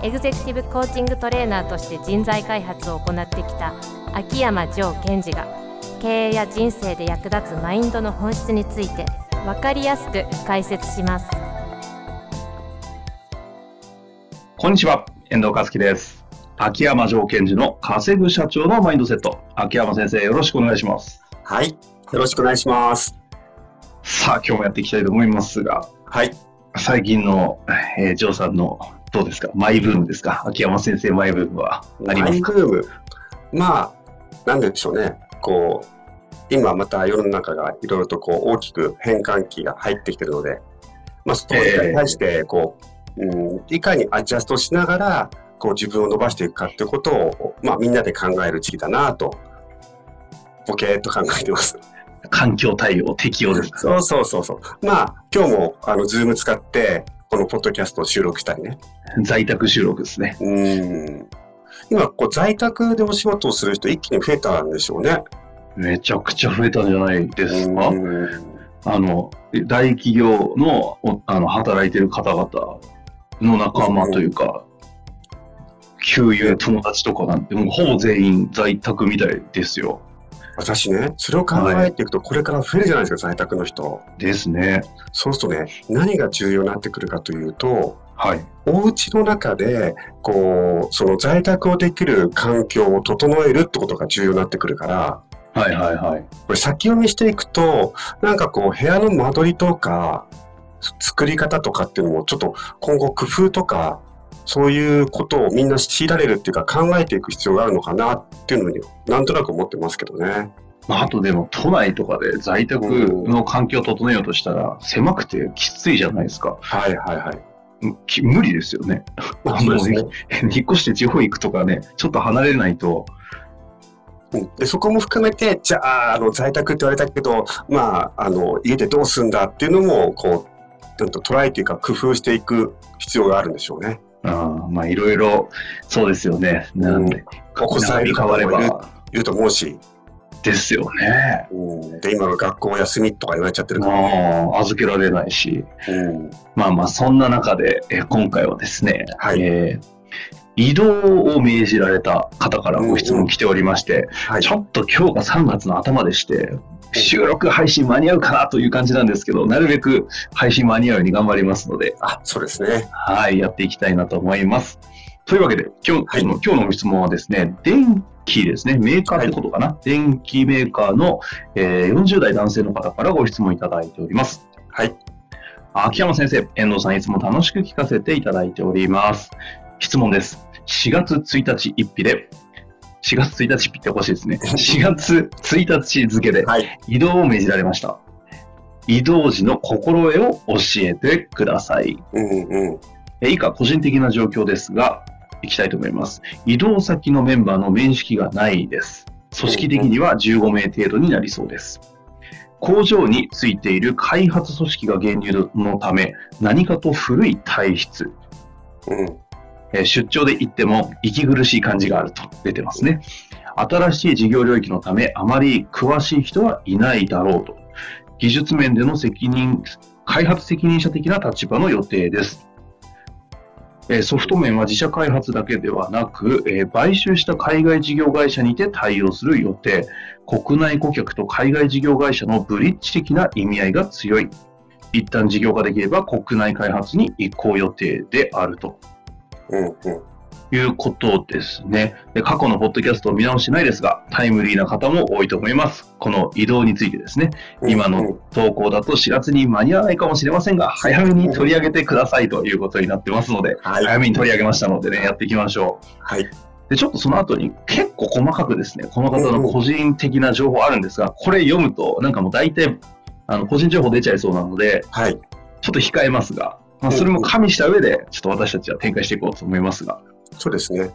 エグゼクティブコーチングトレーナーとして人材開発を行ってきた秋山城賢治が経営や人生で役立つマインドの本質について分かりやすく解説しますこんにちは、遠藤和樹です。秋山城賢治の稼ぐ社長のマインドセット。秋山先生、よろしくお願いします。はい。よろしくお願いします。さあ、今日もやっていきたいと思いますが、はい。最近の、えー、城さんの、どうですか？マイブームですか？秋山先生、マイブームはありマますか？イブーム。まあ、なんでしょうね。こう、今また世の中がいろいろとこう大きく変換期が入ってきてるので、まあ、そこに対して、こう、うん、いかにアジャストしながら、こう自分を伸ばしていくかっていうことを、まあみんなで考える時期だなと、ボケーっと考えてます。環境対応、適応ですか？そうそうそうそう。まあ、今日も、あの、ズーム使って、このポッドキャストを収録したりね。在宅収録ですね。うん。今、こう、在宅でお仕事をする人、一気に増えたんでしょうね。めちゃくちゃ増えたんじゃないですか？うんあの、大企業のおあの働いてる方々の仲間というか、旧友友達とかなんて、もうほぼ全員在宅みたいですよ。私ね、それを考えていくと、これから増えるじゃないですか、在宅の人。ですね。そうするとね、何が重要になってくるかというと、はい。お家の中で、こう、その在宅をできる環境を整えるってことが重要になってくるから、はいはいはい。これ先読みしていくと、なんかこう、部屋の間取りとか、作り方とかっていうのも、ちょっと今後工夫とか、そういうことをみんな強いられるっていうか考えていく必要があるのかなっていうのに、なんとなく思ってますけどね。まあ、あとでも都内とかで在宅の環境を整えようとしたら狭くてきついじゃないですか。はいはいはい。き無理ですよね。まあ、そうですね。引っ越して地方行くとかね、ちょっと離れないと、うんでそこも含めて、じゃあ、あの在宅って言われたけど、まあ、あの家でどうするんだっていうのも、こう、なんとトライというか工夫していく必要があるんでしょうね。あまあいろいろそうですよね。なんで、お子さんいる変わればいると思うし、ですよね。うん、で、今の学校休みとか言われちゃってるから、もう預けられないし。うん、まあまあそんな中で、え今回はですね、はい。えー移動を命じられた方からご質問来ておりまして、はい。ちょっと今日が3月の頭でして、収録配信間に合うかなという感じなんですけど、なるべく配信間に合うように頑張りますので、あ、そうですね。はい、やっていきたいなと思います。というわけで、今日,、はい今日のご質問はですね、電気ですね、メーカーってことかな、電気メーカーの、えー40代男性の方からご質問いただいております。はい。秋山先生、遠藤さんいつも楽しく聞かせていただいております。質問です。4月1日1日で、4月1日1日っておかしいですね。4月1日付ではい。移動を命じられました。移動時の心得を教えてください。うんうん。え以下、個人的な状況ですが、いきたいと思います。移動先のメンバーの面識がないです。組織的には15名程度になりそうです。工場についている開発組織が減入のため、何かと古い体質。うん。え出張で行っても息苦しい感じがあると出てますね。新しい事業領域のため、あまり詳しい人はいないだろうと。技術面での責任、開発責任者的な立場の予定です。ソフト面は自社開発だけではなく、買収した海外事業会社にて対応する予定。国内顧客と海外事業会社のブリッジ的な意味合いが強い。一旦事業化できれば国内開発に移行予定であると。うんうん。いうことですね。で過去のポッドキャストを見直してないですが、タイムリーな方も多いと思います。この移動についてですね。今うんの投稿だと4月に間に合わないかもしれませんが、早めに取り上げてくださいということになってますので、はい。早めに取り上げましたのでね、やっていきましょう。はい。で、ちょっとその後に結構細かくですね、この方の個人的な情報あるんですが、これ読むと、なんかもう大体、あの、個人情報出ちゃいそうなので、はい。ちょっと控えますが、まあ、それも加味した上で、ちょっと私たちは展開していこうと思いますが、そうですね。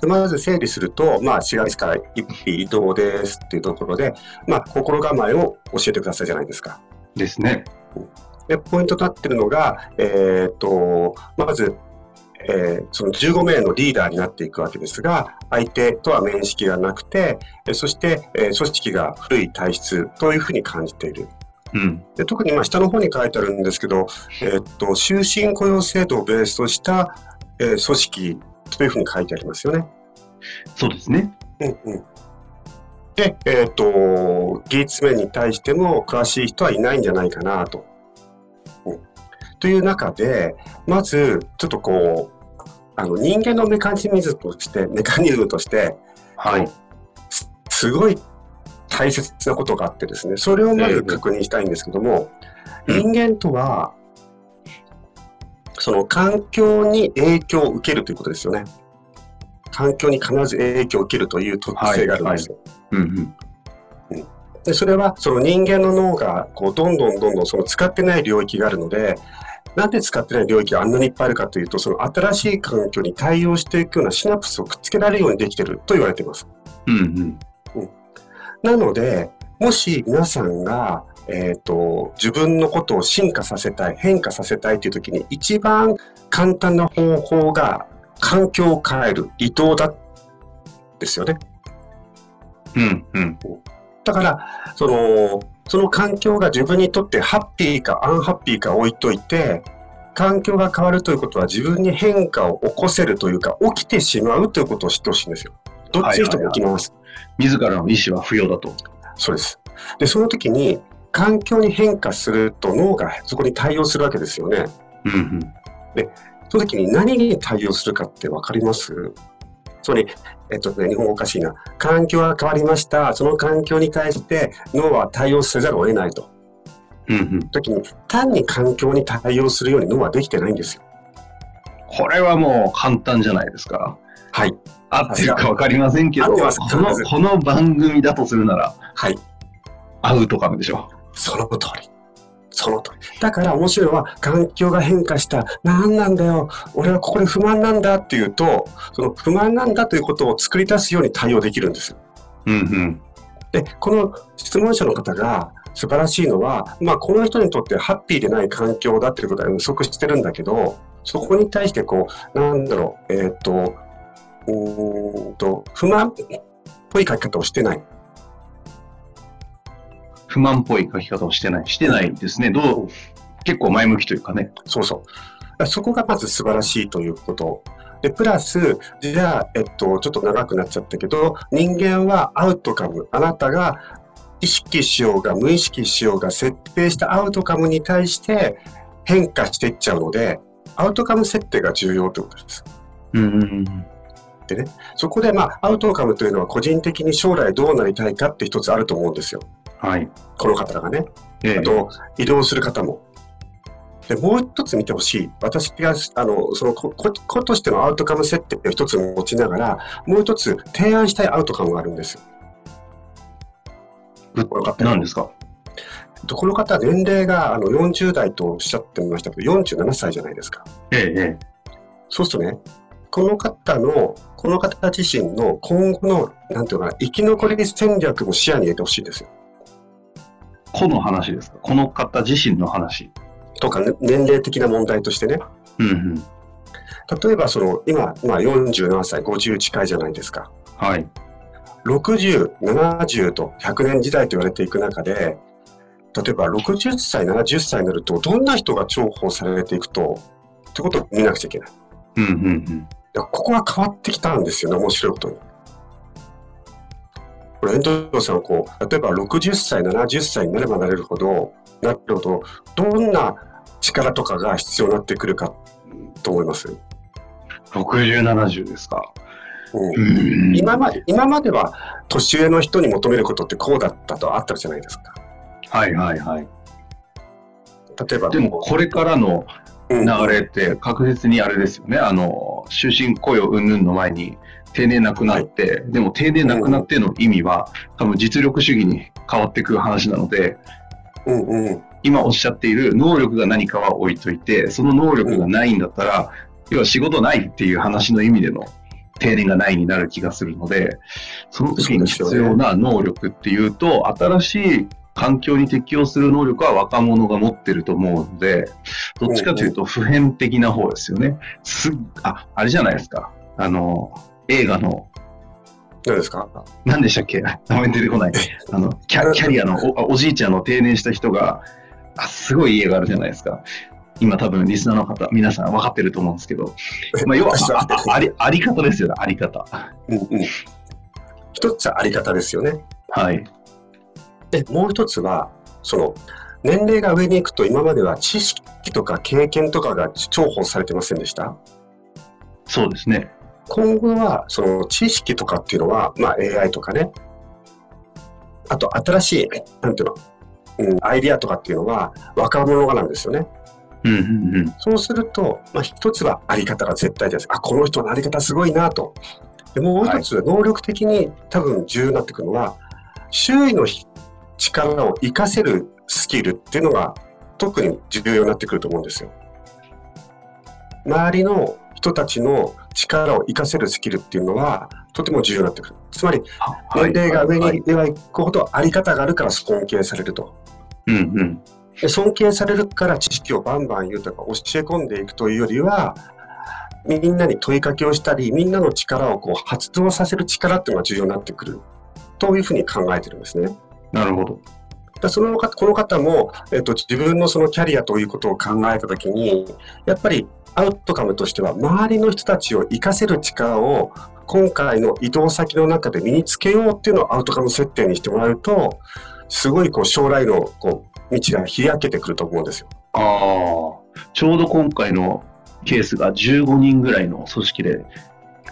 でまず整理すると、まあ、4月から一匹移動ですっていうところで、まあ、心構えを教えてくださいじゃないですか。ですね。でポイントとなってるのが、えー、とまず、えー、その15名のリーダーになっていくわけですが、相手とは面識がなくて、そして、えー、組織が古い体質というふうに感じている。うん、で特にまあ下の方に書いてあるんですけど、えー、っと終身雇用制度をベースとした、えー、組織というふうに書いてありますよね。そうですね。うんうんで、えっ、ー、と、技術面に対しても詳しい人はいないんじゃないかなと。うん、という中で、まず、ちょっとこう、あの人間のメカニズムとして、メカニズムとして、はい、すごい大切なことがあってですね、それをまず確認したいんですけども、えー、人間とは、その環境に影響を受けるということですよね。環境に必ず影響を受けるという特性があるんですよ。でそれはその人間の脳がこうどんどんどんどんその使ってない領域があるのでなんで使ってない領域があんなにいっぱいあるかというとその新しい環境に対応していくようなシナプスをくっつけられるようにできてると言われています。うんうんうん、なのでもし皆さんがえーと、自分のことを進化させたい変化させたいという時に一番簡単な方法が環境を変える移動だですよね。うんうん、だからそのその環境が自分にとってハッピーかアンハッピーか置いといて環境が変わるということは自分に変化を起こせるというか起きてしまうということを知ってほしいんですよ。どっちにしても起きます、はいはいはい。自らの意思は不要だと。そうです。で、その時に環境に変化すると脳がそこに対応するわけですよね。うんうん、で、その時に何に対応するかって分かります？つまり、えっとね、日本語おかしいな。環境が変わりました。その環境に対して脳は対応せざるを得ないと。うんうん。時に、単に環境に対応するように脳はできてないんですよ。これはもう簡単じゃないですか。はい。合ってるか分かりませんけど、このこの番組だとするなら、はい。アウトカムでしょ？う。その通り。その通り。だから面白いのは、環境が変化した、何なんだよ、俺はここで不満なんだっていうと、その不満なんだということを作り出すように対応できるんですよ。うんうん。で、この質問者の方が素晴らしいのは、まあ、この人にとってハッピーでない環境だっていうことは予測してるんだけど、そこに対してこう、なんだろう、えっ、ー、と、うんと、不満っぽい書き方をしてない。不満っぽい書き方をしてない。してないですね。どう、結構前向きというかね。そうそう。そこがまず素晴らしいということ。で、プラス、じゃあ、えっと、ちょっと長くなっちゃったけど、人間はアウトカム、あなたが意識しようが無意識しようが設定したアウトカムに対して変化していっちゃうので、アウトカム設定が重要ということです。うん。でね、そこでまあ、アウトカムというのは個人的に将来どうなりたいかって一つあると思うんですよ。はい、この方がね、ええ、あと移動する方も。でもう一つ見てほしい。私が、あの、その子子としてのアウトカム設定を一つ持ちながら、もう一つ提案したいアウトカムがあるんです。何ですか？この方、年齢があの40代とおっしゃってましたけど、47歳じゃないですか。ええ。そうするとね、この方の、この方自身の今後の、なんていうかな、生き残り戦略も視野に入れてほしいんですよ。個の話ですか？この方自身の話？とか、ね、年齢的な問題としてね。うんうん。例えば、その、今、まあ、47歳、50近いじゃないですか。はい。60、70と100年時代と言われていく中で、例えば60歳、70歳になると、どんな人が重宝されていくと、ってことを見なくちゃいけない。うんうんうん。ここが変わってきたんですよね、面白いことに。これ、遠藤さんこう、例えば60歳、70歳になればなれるほど、なるほど、どんな力とかが必要になってくるかと思います ?60、70ですか。うん、今まで今までは年上の人に求めることってこうだったとあったじゃないですか。はいはいはい。例えばでもこれからの流れって確実にあれですよね、あの終身雇用云々の前に定年なくなって、はい、でも定年なくなっての意味は、多分実力主義に変わっていく話なので、うんうん、今おっしゃっている能力が何かは置いといて、その能力がないんだったら、要は仕事ないっていう話の意味での定年がないになる気がするので、その時に必要な能力っていうと、新しい環境に適応する能力は若者が持ってると思うので、どっちかというと普遍的な方ですよね。すあ、あれじゃないですか。あの、映画の、何ですか？何でしたっけ？名前出てこない。あの、キャキャリアのおおじいちゃんの定年した人が、あ、すごい家があるじゃないですか。今多分リスナーの方、皆さん分かってると思うんですけど、まあ、要はありあり方ですよね、あり方。うんうん。一つはあり方ですよね。はい。で、もう一つは、その、年齢が上に行くと今までは知識とか経験とかが重宝されてませんでした？そうですね。今後はその知識とかっていうのは、まあ、AI とかね、あと新しい、なんていうの、うん、アイディアとかっていうのは若者がなんですよね。うんうんうん、そうすると、まあ、一つはあり方が絶対です。あ、この人のあり方すごいなと。でもう一つ、能力的に多分重要になってくるのは、周囲の力を活かせるスキルっていうのが特に重要になってくると思うんですよ。周りの人たちの力を活かせるスキルっていうのはとても重要になってくる。つまり、年齢が上にではいくほどあり方があるから尊敬されると。うんうんで尊敬されるから知識をバンバン言うとか教え込んでいくというよりはみんなに問いかけをしたりみんなの力をこう発動させる力っていうのが重要になってくるというふうに考えてるんですね。なるほど。だそのこの方も、えっと、自分のそのキャリアということを考えたときにやっぱりアウトカムとしては周りの人たちを活かせる力を今回の移動先の中で身につけようっていうのをアウトカム設定にしてもらうとすごいこう将来のこう道が開けてくると思うんですよ。ああ、ちょうど今回のケースが15人ぐらいの組織で、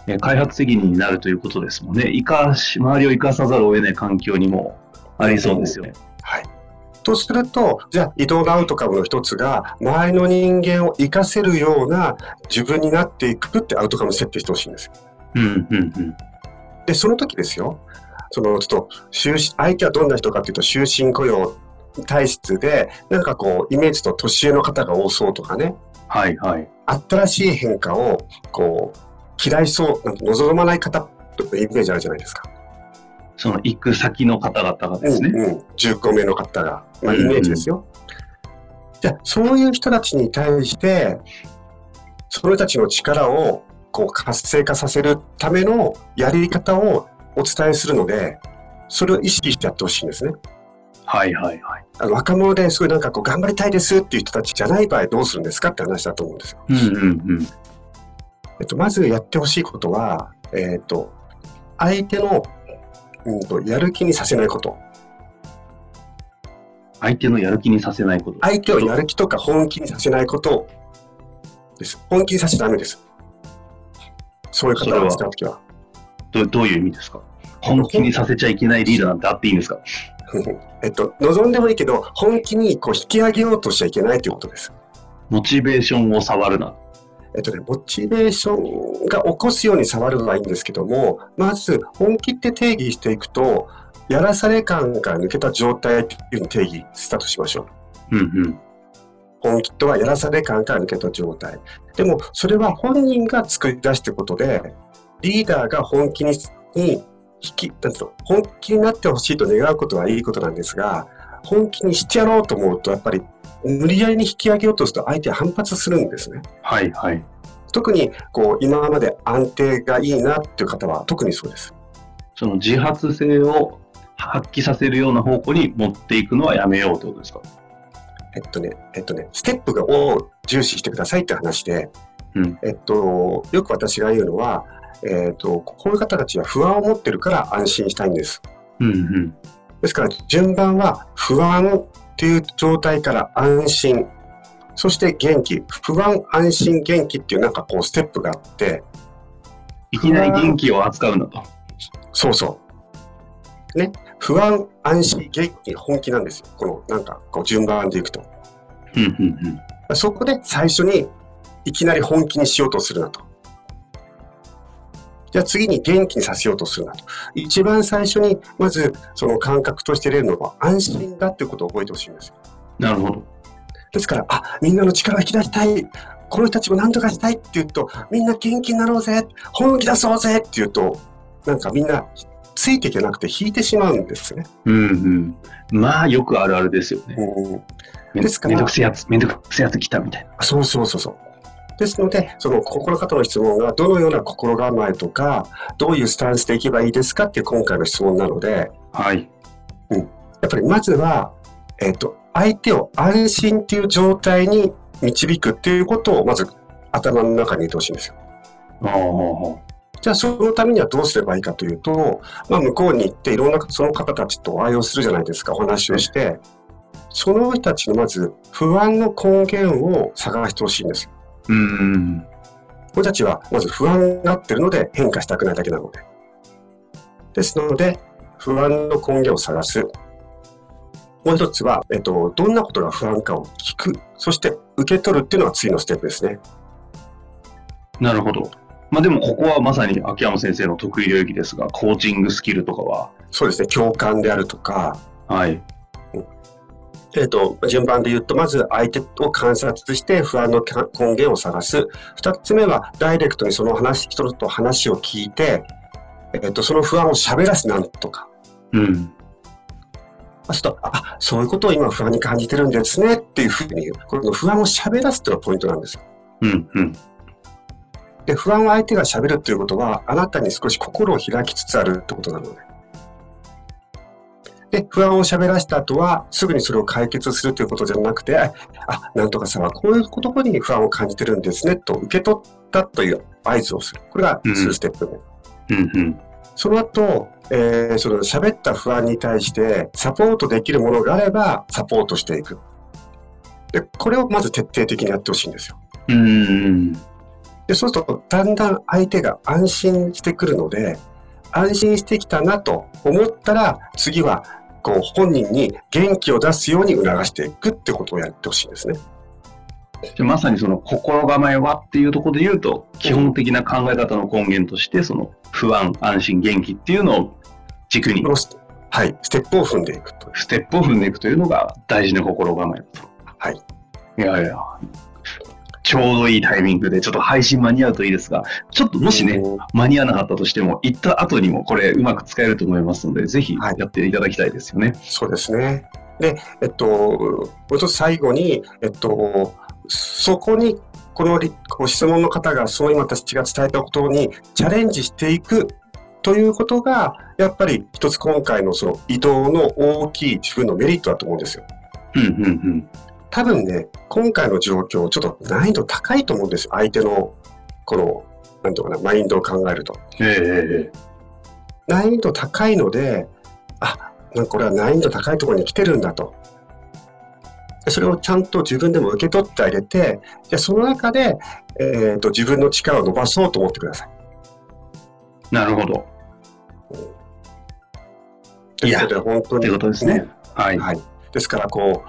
え開発責任になるということですもんね。生かし、周りを生かさざるを得ない環境にもありそうですよね。はい。とすると、じゃあ移動のアウトカムの一つが、周りの人間を活かせるような自分になっていくってアウトカム設定してほしいんですよ。うんうんうん。で、その時ですよ。そのちょっと相手はどんな人かっていうと終身雇用体質でなんかこうイメージと年上の方が多そうとかねはいはい新しい変化をこう嫌いそう望まない方というイメージあるじゃないですかその行く先の方々がですね、うんうん、10個目の方が、まあ、イメージですよ、じゃあそういう人たちに対してその人たちの力をこう活性化させるためのやり方をお伝えするので、それを意識してやってほしいんですね。はいはいはい。あの若者ですごいなんかこう頑張りたいですっていう人たちじゃない場合どうするんですかって話だと思うんですよ。うんうんうん。えっと、まずやってほしいことは、えっと、相手の、うんと、やる気にさせないこと。相手のやる気にさせないこと。相手をやる気とか本気にさせないことです。本気にさせちゃダメです。そういう方が使うときは。どどういう意味ですか？本気にさせちゃいけないリーダーなんてあっていいんですか？えっと、望んでもいいけど、本気にこう引き上げようとしちゃいけないということです。モチベーションを触るな。えっとね、モチベーションが起こすように触るのはいいんですけども、まず本気って定義していくと、やらされ感が抜けた状態っていうのを定義スタートしましょう。うんうん。本気とはやらされ感が抜けた状態。でも、それは本人が作り出してことで、リーダーが本気にに引き、なんと本気になってほしいと願うことはいいことなんですが、本気にしてやろうと思うと、やっぱり無理やりに引き上げようとすると相手は反発するんですね。はいはい。特にこう今まで安定がいいなっていう方は特にそうです。その自発性を発揮させるような方向に持っていくのはやめようってことですか？えっとね、えっとね、ステップを重視してくださいって話で、うん、えっと、よく私が言うのは、えーと、こういう方たちは不安を持ってるから安心したいんです。うんうん、ですから順番は不安っていう状態から安心。そして元気。不安安心元気っていうなんかこうステップがあって。いきなり元気を扱うんだと。そうそう。ね。不安安心元気本気なんですよ。このなんかこう順番でいくと、そこで最初にいきなり本気にしようとするなとじゃあ次に元気にさせようとするなと。一番最初に、まずその感覚として入れるのは安心だっていうことを覚えてほしいんですよ。なるほど。ですから、あ、みんなの力を引き出したい。この人たちも何とかしたいって言うと、みんな元気になろうぜ、本気出そうぜって言うと、なんかみんなついていけなくて引いてしまうんですね。うんうん。まあ、よくあるあるですよね。うん、ですからめんどくせえやつ、めんどくせえやつ来たみたいな。あそうそうそうそう。ですので、その心方の質問がどのような心構えとか、どういうスタンスでいけばいいですかっていう今回の質問なので、はい。やっぱりまずは、えっ、と、相手を安心っていう状態に導くっていうことをまず頭の中に入れてほしいんですよ。ああ。じゃあそのためにはどうすればいいかというと、まあ向こうに行っていろんなその方たちとお会いをするじゃないですか、お話をして、その人たちのまず不安の根源を探してほしいんです。うん。僕たちはまず不安になってるので変化したくないだけなので。ですので、不安の根源を探す。もう一つは、えっと、どんなことが不安かを聞く。そして受け取るっていうのが次のステップですね。なるほど。まあでもここはまさに秋山先生の得意領域ですが、コーチングスキルとかは、そうですね。共感であるとか、はい。えっと、順番で言うと、まず相手を観察して不安の根源を探す。二つ目は、ダイレクトにその話、人と話を聞いて、えっと、その不安を喋らすなんとか。うん。そうすると、あ、そういうことを今不安に感じてるんですねっていうふうに言う。この不安を喋らすっていうのがポイントなんですよ。うん。うん。で、不安を相手が喋るっていうことは、あなたに少し心を開きつつあるってことなので。で、不安を喋らした後は、すぐにそれを解決するということじゃなくて、あ、なんとかさんはこういうところに不安を感じてるんですね、と受け取ったという合図をする。これが2ステップ目。うん。うん。その後、えー、その喋った不安に対してサポートできるものがあればサポートしていく。で、これをまず徹底的にやってほしいんですよ。うん。で、そうするとだんだん相手が安心してくるので、安心してきたなと思ったら次はこう本人に元気を出すように促していくってことをやってほしいんですね。まさにその心構えはっていうところで言うと、基本的な考え方の根源として、その不安、安心、元気っていうのを軸にはい、ステップを踏んでいくと。ステップを踏んでいくというのが大事な心構えだと。はい。いやいや、ちょうどいいタイミングで、ちょっと配信間に合うといいですが、ちょっともしね、うん間に合わなかったとしても、行った後にもこれうまく使えると思いますので、ぜひはいやっていただきたいですよね。そうですね。で、えっと、もう一つ最後に、えっと、そこに、このりご質問の方が、その今私が伝えたことにチャレンジしていくということが、やっぱり一つ今回のその移動の大きい自分のメリットだと思うんですよ。うんうんうん。多分ね、今回の状況、ちょっと難易度高いと思うんですよ。相手の、この、なんていうのかな、マインドを考えると。ええ難易度高いので、あ、なんかこれは難易度高いところに来てるんだと。でそれをちゃんと自分でも受け取ってあげて、じゃあその中で、えー、と自分の力を伸ばそうと思ってください。なるほど。いやですので本当にということですね。はい。はい。ですから、こ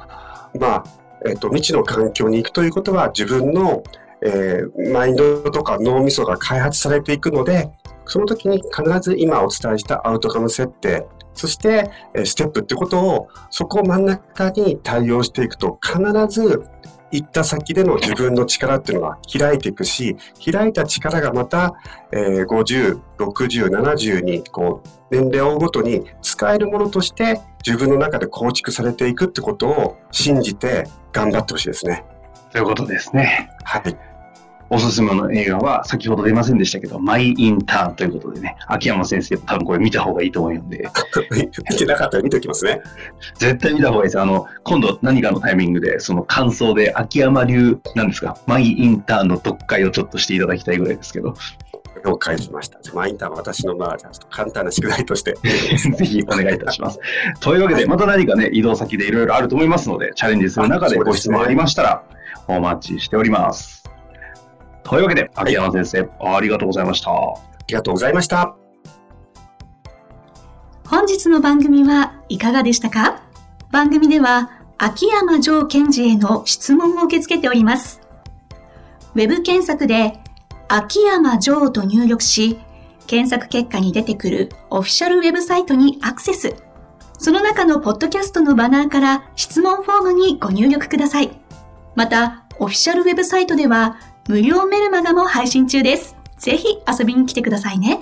う、まあ、えっ、と、未知の環境に行くということは、自分の、えーマインドとか脳みそが開発されていくので、その時に必ず今お伝えしたアウトカム設定、そして、えステップってことを、そこを真ん中に対応していくと、必ず行った先での自分の力っていうのが開いていくし、開いた力がまた、えー50、60、70に、こう、年齢を追うごとに使えるものとして自分の中で構築されていくってことを信じて頑張ってほしいですね。ということですね。はい。おすすめの映画は、先ほど出ませんでしたけど、マイ・インターンということでね、秋山先生、多分これ見た方がいいと思うんで、見てなかったら見ておきますね。絶対見た方がいいです。あの、今度何かのタイミングで、その感想で、秋山流、なんですか、マイ・インターンの読解をちょっとしていただきたいぐらいですけど、了解しました。マインターンは私のまあ、ちょっと簡単な宿題として。ぜひお願いいたします。というわけで、また何かね、移動先でいろいろあると思いますので、チャレンジする中でご質問ありましたら、お待ちしております。というわけで、秋山先生、ありがとうございました。ありがとうございました。本日の番組はいかがでしたか？番組では秋山城賢治への質問を受け付けております。ウェブ検索で秋山城と入力し、検索結果に出てくるオフィシャルウェブサイトにアクセス。その中のポッドキャストのバナーから質問フォームにご入力ください。また、オフィシャルウェブサイトでは無料メルマガも配信中です。ぜひ遊びに来てくださいね。